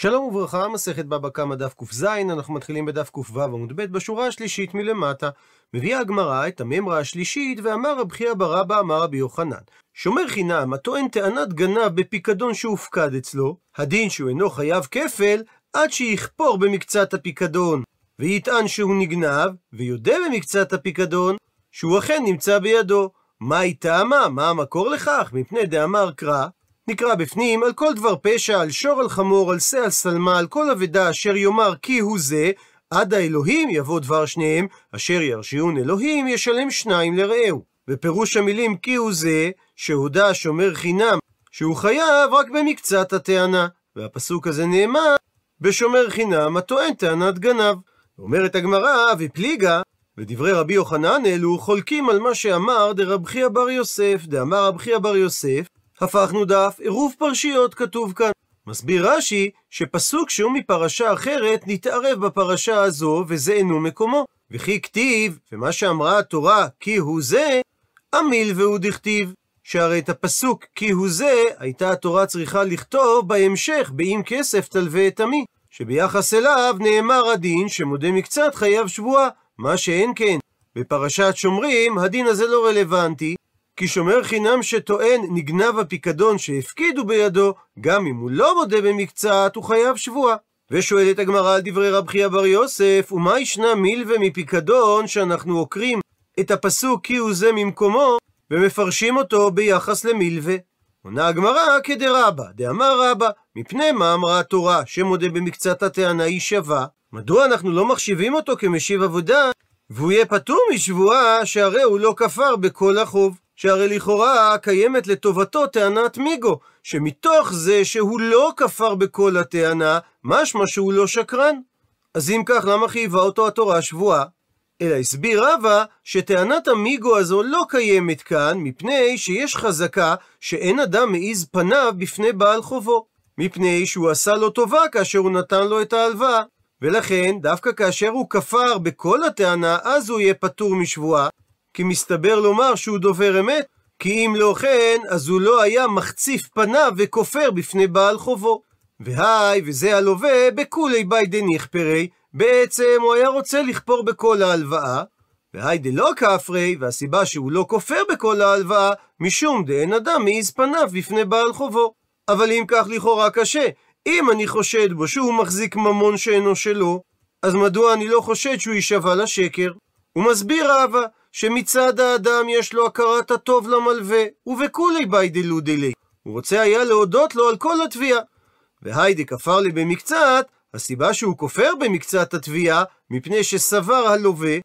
שלום וברכה, מסכת בבא קמא דף ק"ז, אנחנו מתחילים בדף ק"ו עמוד ב' בשורה השלישית מלמטה. מביאה הגמרא את הממרה השלישית, ואמר רב חייא בר אבא אמר רבי יוחנן. שומר חינם הטוען טענת גנב בפיקדון שהופקד אצלו, הדין שהוא אינו חייב כפל, עד שיכפור במקצת הפיקדון, ויטען שהוא נגנב, ויודה במקצת הפיקדון, שהוא אכן נמצא בידו. מה היא טעמה? מה המקור לכך? מפני דאמר קרא, נקרא בפנים על כל דבר פשע, על שור על חמור, על שא על שלמה, על כל אבדה אשר יאמר כי הוא זה, עד האלוהים יבוא דבר שניהם, אשר ירשיעון אלוהים ישלם שניים לרעהו. ופירוש המילים כי הוא זה, שהודה שומר חינם, שהוא חייב רק במקצת הטענה. והפסוק הזה נאמר בשומר חינם הטוען טענת גנב. אומרת הגמרא, ופליגה, ודברי רבי יוחנן אלו חולקים על מה שאמר דרב חייא בר יוסף, דאמר רב חייא בר יוסף, הפכנו דף, עירוב פרשיות כתוב כאן. מסביר רש"י שפסוק שהוא מפרשה אחרת נתערב בפרשה הזו וזה אינו מקומו. וכי כתיב, ומה שאמרה התורה כי הוא זה, עמיל והוא דכתיב. שהרי את הפסוק כי הוא זה, הייתה התורה צריכה לכתוב בהמשך באם כסף תלווה את עמי. שביחס אליו נאמר הדין שמודה מקצת חייב שבועה, מה שאין כן. בפרשת שומרים הדין הזה לא רלוונטי, כי שומר חינם שטוען נגנב הפיקדון שהפקידו בידו, גם אם הוא לא מודה במקצת, הוא חייב שבועה. ושואלת הגמרא על דברי רב חייא בר יוסף, ומה ישנה מילווה מפיקדון שאנחנו עוקרים את הפסוק כי הוא זה ממקומו, ומפרשים אותו ביחס למילווה. עונה הגמרא כדרבא, דאמר רבא, מפני מה אמרה התורה שמודה במקצת הטענה היא שווה? מדוע אנחנו לא מחשיבים אותו כמשיב עבודה, והוא יהיה פטור משבועה שהרי הוא לא כפר בכל החוב? שהרי לכאורה קיימת לטובתו טענת מיגו, שמתוך זה שהוא לא כפר בכל הטענה, משמע שהוא לא שקרן. אז אם כך, למה חייבה אותו התורה שבועה? אלא הסביר רבא שטענת המיגו הזו לא קיימת כאן, מפני שיש חזקה שאין אדם מעיז פניו בפני בעל חובו. מפני שהוא עשה לו טובה כאשר הוא נתן לו את ההלוואה. ולכן, דווקא כאשר הוא כפר בכל הטענה, אז הוא יהיה פטור משבועה, כי מסתבר לומר שהוא דובר אמת, כי אם לא כן, אז הוא לא היה מחציף פניו וכופר בפני בעל חובו. והי, וזה הלווה, בכולי ביי דניחפרי, בעצם הוא היה רוצה לכפור בכל ההלוואה, והי דלא כפרי, והסיבה שהוא לא כופר בכל ההלוואה, משום דאין אדם מעיז פניו בפני בעל חובו. אבל אם כך לכאורה קשה, אם אני חושד בו שהוא מחזיק ממון שאינו שלו, אז מדוע אני לא חושד שהוא יישבע לשקר? הוא מסביר רבא, שמצד האדם יש לו הכרת הטוב למלווה, ובכולי ביי דלודילי. הוא רוצה היה להודות לו על כל התביעה. והיידי כפר לי במקצת, הסיבה שהוא כופר במקצת התביעה, מפני שסבר הלווה,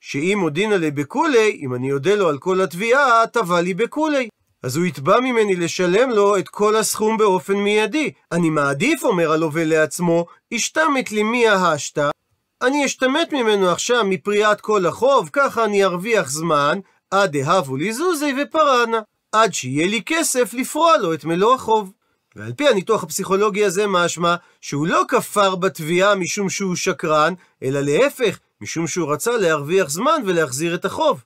שאם הודינא לי בכולי, אם אני אודה לו על כל התביעה, תבע לי בכולי. אז הוא יתבע ממני לשלם לו את כל הסכום באופן מיידי. אני מעדיף, אומר הלווה לעצמו, השתמת לי מי ההשתא, אני אשתמט ממנו עכשיו מפריעת כל החוב, ככה אני ארוויח זמן, עד דהבו לי זוזי ופרענה, עד שיהיה לי כסף לפרוע לו את מלוא החוב. ועל פי הניתוח הפסיכולוגי הזה משמע שהוא לא כפר בתביעה משום שהוא שקרן, אלא להפך, משום שהוא רצה להרוויח זמן ולהחזיר את החוב.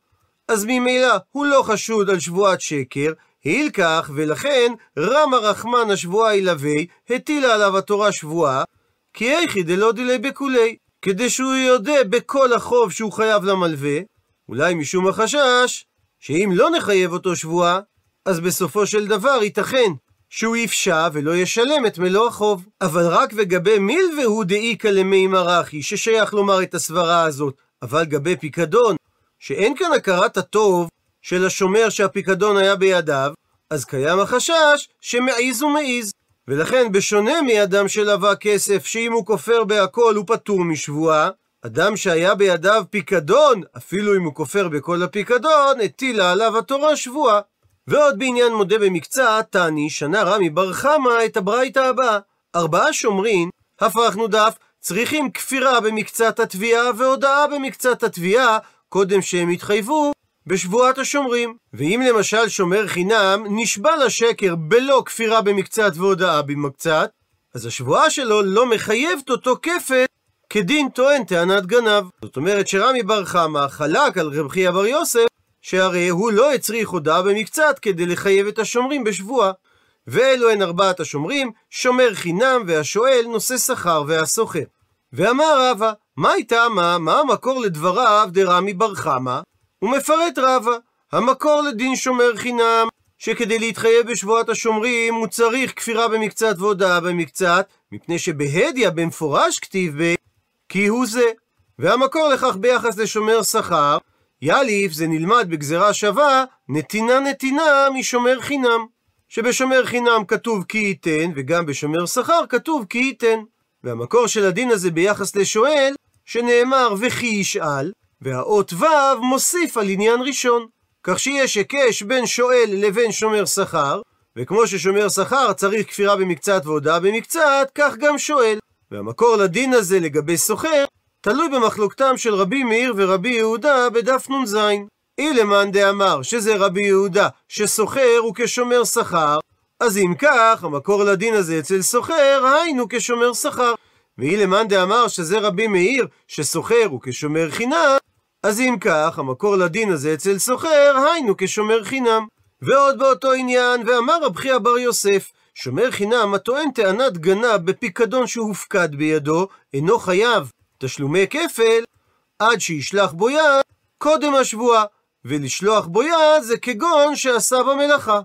אז ממילא הוא לא חשוד על שבועת שקר, העיל כך, ולכן רם הרחמן השבועה ילווה, הטילה עליו התורה שבועה, כי איכי דלא דילי בכולי. כדי שהוא יודה בכל החוב שהוא חייב למלווה, אולי משום החשש שאם לא נחייב אותו שבועה, אז בסופו של דבר ייתכן שהוא יפשע ולא ישלם את מלוא החוב. אבל רק וגבי מילווה הוא דאיכא למי מרחי, ששייך לומר את הסברה הזאת. אבל גבי פיקדון, שאין כאן הכרת הטוב של השומר שהפיקדון היה בידיו, אז קיים החשש שמעיז ומעיז. ולכן בשונה מאדם שלווה כסף, שאם הוא כופר בהכל הוא פטור משבועה, אדם שהיה בידיו פיקדון, אפילו אם הוא כופר בכל הפיקדון, הטילה עליו התורה שבועה. ועוד בעניין מודה במקצת, תעני, שנה רמי בר חמא את הברייתא הבאה. ארבעה שומרים, הפכנו דף, צריכים כפירה במקצת התביעה והודאה במקצת התביעה, קודם שהם יתחייבו בשבועת השומרים. ואם למשל שומר חינם נשבע לשקר בלא כפירה במקצת והודאה במקצת, אז השבועה שלו לא מחייבת אותו כפל כדין טוען טענת גנב. זאת אומרת שרמי בר חמא חלק על רב חייא בר יוסף, שהרי הוא לא הצריך הודאה במקצת כדי לחייב את השומרים בשבועה. ואלו הן ארבעת השומרים, שומר חינם והשואל נושא שכר והסוחר. ואמר רבא, מה הייתה מה, מה המקור לדבריו דרמי בר חמא? הוא מפרט רבא, המקור לדין שומר חינם, שכדי להתחייב בשבועת השומרים הוא צריך כפירה במקצת והודאה במקצת, מפני שבהדיא במפורש כתיב ב... כי הוא זה. והמקור לכך ביחס לשומר שכר, יאליף זה נלמד בגזרה שווה, נתינה נתינה משומר חינם. שבשומר חינם כתוב כי ייתן, וגם בשומר שכר כתוב כי ייתן. והמקור של הדין הזה ביחס לשואל, שנאמר וכי ישאל, והאות ו' מוסיף על עניין ראשון. כך שיש היקש בין שואל לבין שומר שכר, וכמו ששומר שכר צריך כפירה במקצת והודאה במקצת, כך גם שואל. והמקור לדין הזה לגבי סוחר, תלוי במחלוקתם של רבי מאיר ורבי יהודה בדף נ"ז. אילמאן דאמר שזה רבי יהודה שסוחר הוא כשומר שכר, אז אם כך, המקור לדין הזה אצל סוחר, היינו כשומר שכר. ואילמאן דאמר שזה רבי מאיר שסוחר הוא כשומר חינם, אז אם כך, המקור לדין הזה אצל סוחר, היינו כשומר חינם. ועוד באותו עניין, ואמר רב חייא בר יוסף, שומר חינם הטוען טענת גנב בפיקדון שהופקד בידו, אינו חייב תשלומי כפל, עד שישלח בו יד קודם השבועה, ולשלוח בו יד זה כגון שעשה במלאכה.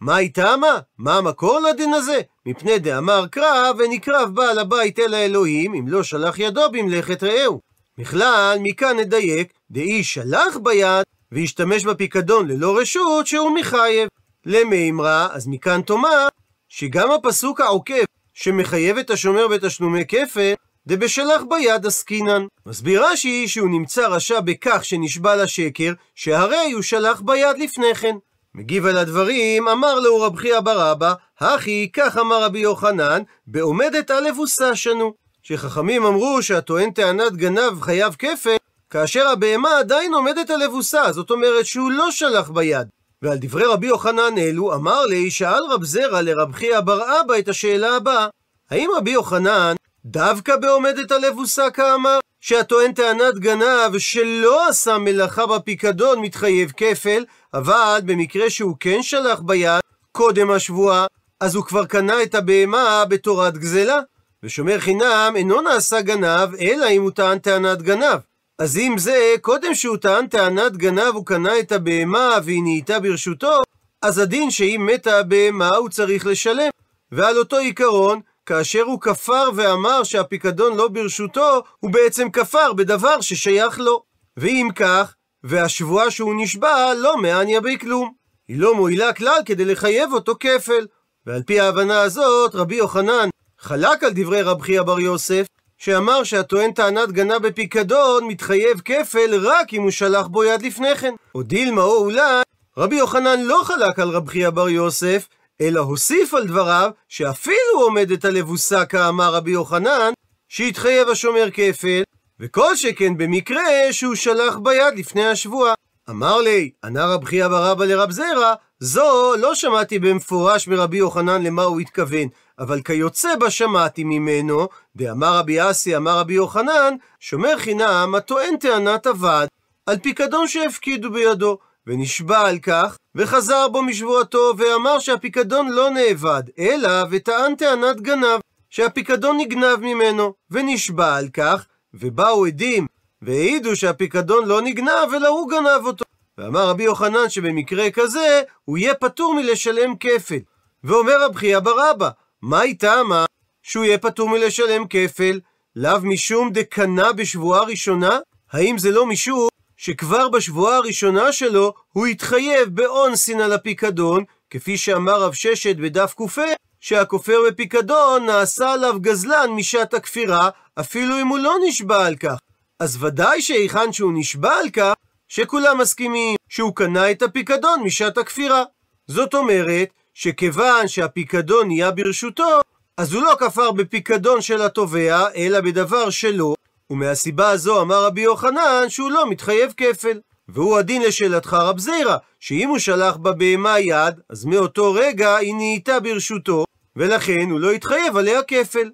מה איתה מה? מה המקור לדין הזה? מפני דאמר קרב, ונקרב בעל הבית אל האלוהים, אם לא שלח ידו במלאכת רעהו. בכלל, מכאן נדייק, דאי שלח ביד, והשתמש בפיקדון ללא רשות, שהוא מחייב. למימרא, אז מכאן תאמר, שגם הפסוק העוקב, שמחייב את השומר בתשלומי כפל, דבשלח ביד עסקינן. מסביר רש"י שהוא נמצא רשע בכך שנשבע לשקר, שהרי הוא שלח ביד לפני כן. מגיב על הדברים, אמר לו רב חייא בר אבא, הכי, כך אמר רבי יוחנן, בעומדת על לבוסה שנו. שחכמים אמרו שהטוען טענת גנב חייב כפל, כאשר הבהמה עדיין עומדת על לבוסה, זאת אומרת שהוא לא שלח ביד. ועל דברי רבי יוחנן אלו, אמר לי, שאל רב זרע לרב חייא בר אבא את השאלה הבאה, האם רבי יוחנן דווקא בעומדת על לבוסה כאמר, שהטוען טענת גנב שלא עשה מלאכה בפיקדון מתחייב כפל, אבל במקרה שהוא כן שלח ביד קודם השבועה, אז הוא כבר קנה את הבהמה בתורת גזלה. ושומר חינם אינו נעשה גנב, אלא אם הוא טען טענת גנב. אז אם זה, קודם שהוא טען טענת גנב הוא קנה את הבהמה והיא נהייתה ברשותו, אז הדין שאם מתה הבהמה הוא צריך לשלם. ועל אותו עיקרון, כאשר הוא כפר ואמר שהפיקדון לא ברשותו, הוא בעצם כפר בדבר ששייך לו. ואם כך, והשבועה שהוא נשבע לא מעניה בי כלום. היא לא מועילה כלל כדי לחייב אותו כפל. ועל פי ההבנה הזאת, רבי יוחנן חלק על דברי רב חייא בר יוסף, שאמר שהטוען טענת גנה בפיקדון מתחייב כפל רק אם הוא שלח בו יד לפני כן. או דילמה או אולי, רבי יוחנן לא חלק על רב חייא בר יוסף, אלא הוסיף על דבריו שאפילו עומדת הלבוסה כאמר רבי יוחנן, שהתחייב השומר כפל, וכל שכן במקרה שהוא שלח ביד לפני השבועה. אמר לי, ענה רב חייא בר אבא לרב זרע, זו לא שמעתי במפורש מרבי יוחנן למה הוא התכוון, אבל כיוצא בה שמעתי ממנו, דאמר רבי אסי אמר רבי יוחנן, שומר חינם הטוען טענת אבד, על פיקדון שהפקידו בידו, ונשבע על כך, וחזר בו משבועתו, ואמר שהפיקדון לא נאבד, אלא וטען טענת גנב, שהפיקדון נגנב ממנו, ונשבע על כך, ובאו עדים, והעידו שהפיקדון לא נגנב, אלא הוא גנב אותו. ואמר רבי יוחנן שבמקרה כזה, הוא יהיה פטור מלשלם כפל. ואומר רב חייא בר אבא, מה איתה מה? שהוא יהיה פטור מלשלם כפל, לאו משום דקנה בשבועה ראשונה? האם זה לא משום שכבר בשבועה הראשונה שלו הוא התחייב באונסין על הפיקדון, כפי שאמר רב ששת בדף ק"ה, שהכופר בפיקדון נעשה עליו גזלן משעת הכפירה, אפילו אם הוא לא נשבע על כך. אז ודאי שהיכן שהוא נשבע על כך, שכולם מסכימים שהוא קנה את הפיקדון משעת הכפירה. זאת אומרת, שכיוון שהפיקדון נהיה ברשותו, אז הוא לא כפר בפיקדון של התובע, אלא בדבר שלו, ומהסיבה הזו אמר רבי יוחנן שהוא לא מתחייב כפל. והוא הדין לשאלתך רב זירא, שאם הוא שלח בבהמה יד, אז מאותו רגע היא נהייתה ברשותו, ולכן הוא לא התחייב עליה כפל.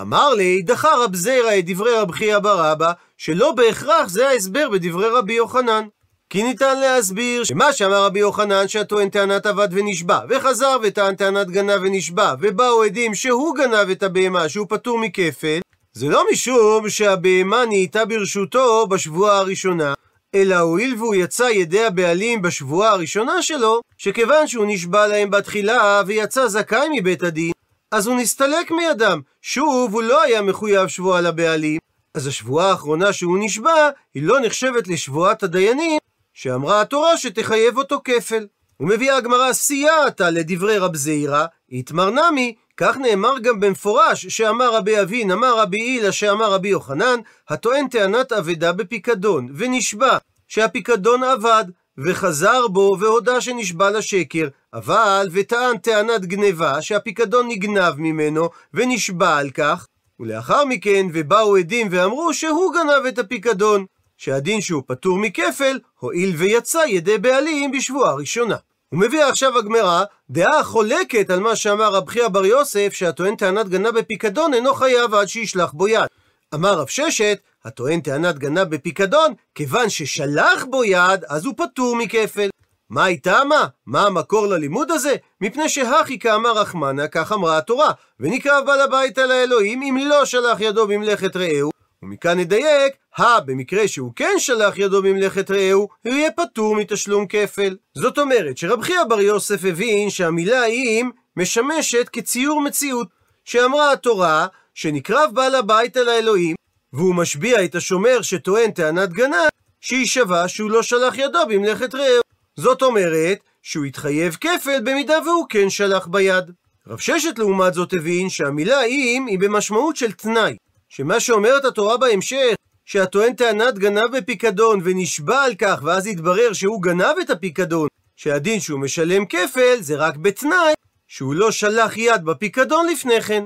אמר לי, דחה רב זירא את דברי רב חייא בר אבא, שלא בהכרח זה ההסבר בדברי רבי יוחנן. כי ניתן להסביר שמה שאמר רבי יוחנן שהטוען טענת עבד ונשבע, וחזר וטען טענת גנב ונשבע, ובאו עדים שהוא גנב את הבהמה, שהוא פטור מכפל, זה לא משום שהבהמה נהייתה ברשותו בשבועה הראשונה, אלא הואיל והוא יצא ידי הבעלים בשבועה הראשונה שלו, שכיוון שהוא נשבע להם בתחילה ויצא זכאי מבית הדין, אז הוא נסתלק מידם. שוב, הוא לא היה מחויב שבועה לבעלים, אז השבועה האחרונה שהוא נשבע, היא לא נחשבת לשבועת הדיינים, שאמרה התורה שתחייב אותו כפל. ומביאה הגמרא סייעתא לדברי רב זעירא, איתמר נמי, כך נאמר גם במפורש, שאמר רבי אבין, אמר רבי הילה, שאמר רבי יוחנן, הטוען טענת אבדה בפיקדון, ונשבע שהפיקדון אבד, וחזר בו והודה שנשבע לשקר, אבל וטען טענת גניבה, שהפיקדון נגנב ממנו, ונשבע על כך, ולאחר מכן, ובאו עדים ואמרו שהוא גנב את הפיקדון, שהדין שהוא פטור מכפל, הואיל ויצא ידי בעלים בשבועה ראשונה. ומביאה עכשיו הגמרא דעה חולקת על מה שאמר רב חייא בר יוסף, שהטוען טענת גנב בפיקדון אינו חייב עד שישלח בו יד. אמר רב ששת, הטוען טענת גנב בפיקדון, כיוון ששלח בו יד, אז הוא פטור מכפל. מה איתה מה? מה המקור ללימוד הזה? מפני שהכי כאמר רחמנה, כך אמרה התורה, ונקרב בעל הבית על האלוהים אם לא שלח ידו במלאכת רעהו. ומכאן נדייק, הא, במקרה שהוא כן שלח ידו במלאכת רעהו, הוא יהיה פטור מתשלום כפל. זאת אומרת שרב חייא בר יוסף הבין שהמילה אם משמשת כציור מציאות, שאמרה התורה שנקרב בעל הבית על האלוהים, והוא משביע את השומר שטוען טענת גנב, שיישבע שהוא לא שלח ידו במלאכת רעהו. זאת אומרת שהוא יתחייב כפל במידה והוא כן שלח ביד. רב ששת לעומת זאת הבין שהמילה אם היא במשמעות של תנאי, שמה שאומרת התורה בהמשך, שהטוען טענת גנב בפיקדון ונשבע על כך ואז יתברר שהוא גנב את הפיקדון, שהדין שהוא משלם כפל זה רק בתנאי שהוא לא שלח יד בפיקדון לפני כן.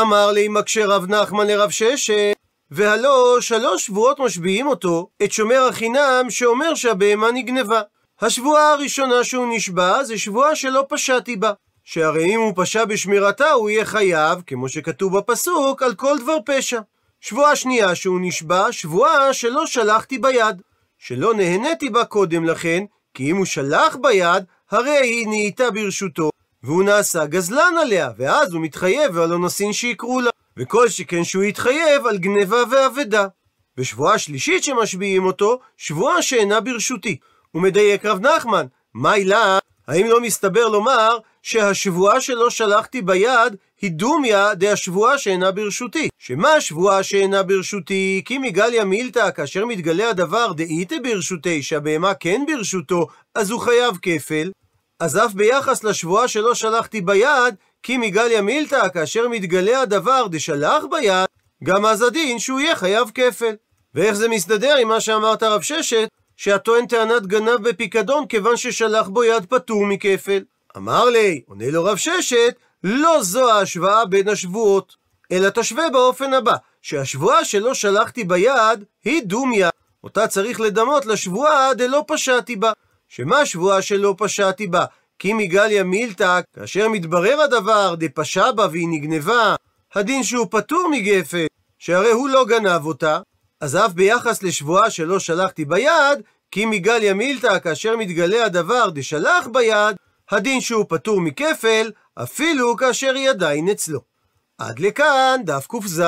אמר לי מקשה רב נחמן לרב ששת, והלא שלוש שבועות משביעים אותו, את שומר החינם שאומר שהבהמה נגנבה. השבועה הראשונה שהוא נשבע זה שבועה שלא פשעתי בה. שהרי אם הוא פשע בשמירתה הוא יהיה חייב, כמו שכתוב בפסוק, על כל דבר פשע. שבועה שנייה שהוא נשבע, שבועה שלא שלחתי ביד. שלא נהניתי בה קודם לכן, כי אם הוא שלח ביד, הרי היא נהייתה ברשותו, והוא נעשה גזלן עליה, ואז הוא מתחייב על הנושאים שיקרו לה. וכל שכן שהוא יתחייב על גניבה ואבדה. בשבועה שלישית שמשביעים אותו, שבועה שאינה ברשותי. הוא מדייק רב נחמן, מה עילה? האם לא מסתבר לומר שהשבועה שלא שלחתי ביד היא דומיה דהשבועה שאינה ברשותי? שמה השבועה שאינה ברשותי? כי מגליה מילתא, כאשר מתגלה הדבר דאיתא ברשותי, שהבהמה כן ברשותו, אז הוא חייב כפל. אז אף ביחס לשבועה שלא שלחתי ביד, כי מגליה מילתא, כאשר מתגלה הדבר דשלח ביד, גם אז הדין שהוא יהיה חייב כפל. ואיך זה מסתדר עם מה שאמרת רב ששת, שהטוען טענת גנב בפיקדון כיוון ששלח בו יד פטור מכפל. אמר לי, עונה לו רב ששת, לא זו ההשוואה בין השבועות, אלא תשווה באופן הבא, שהשבועה שלא שלחתי ביד היא דומיה, אותה צריך לדמות לשבועה דלא פשעתי בה. שמה השבועה שלא פשעתי בה? כי מגליה מילתא, כאשר מתברר הדבר דפשע בה והיא נגנבה, הדין שהוא פטור מגפן, שהרי הוא לא גנב אותה, אז אף ביחס לשבועה שלא שלחתי ביד, כי מגליה מילתא כאשר מתגלה הדבר דשלח ביד, הדין שהוא פטור מכפל, אפילו כאשר היא עדיין אצלו. עד לכאן דף ק"ז.